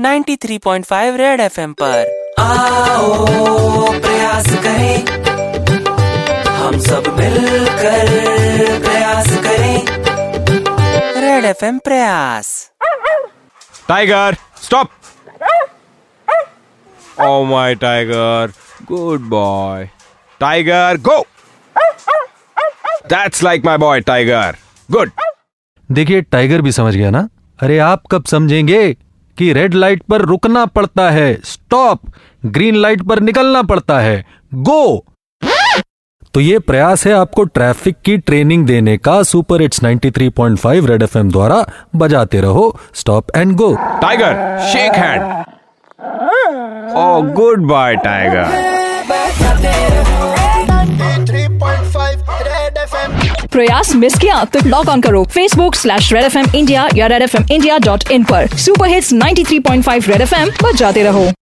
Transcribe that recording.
93.5 red FM पर। आओ प्रयास करें। हम सब मिलकर प्रयास करें। Red FM Prayas. Tiger stop oh my Tiger good boy Tiger go that's like my boy Tiger good देखिए टाइगर भी समझ गया ना? अरे आप कब समझेंगे? कि रेड लाइट पर रुकना पड़ता है। स्टॉप ग्रीन लाइट पर निकलना पड़ता है। गो तो ये प्रयास है आपको ट्रैफ़िक की ट्रेनिंग देने का। सुपर इट्स 93.5 रेड एफएम द्वारा बजाते रहो। Stop and go Tiger shake hand Oh, goodbye, Tiger. 93.5 Prayas miss किया तो लॉग ऑन करो। Facebook slash red F M India या red F M India dot in पर। Super hits 93.5 red F M जाते रहो।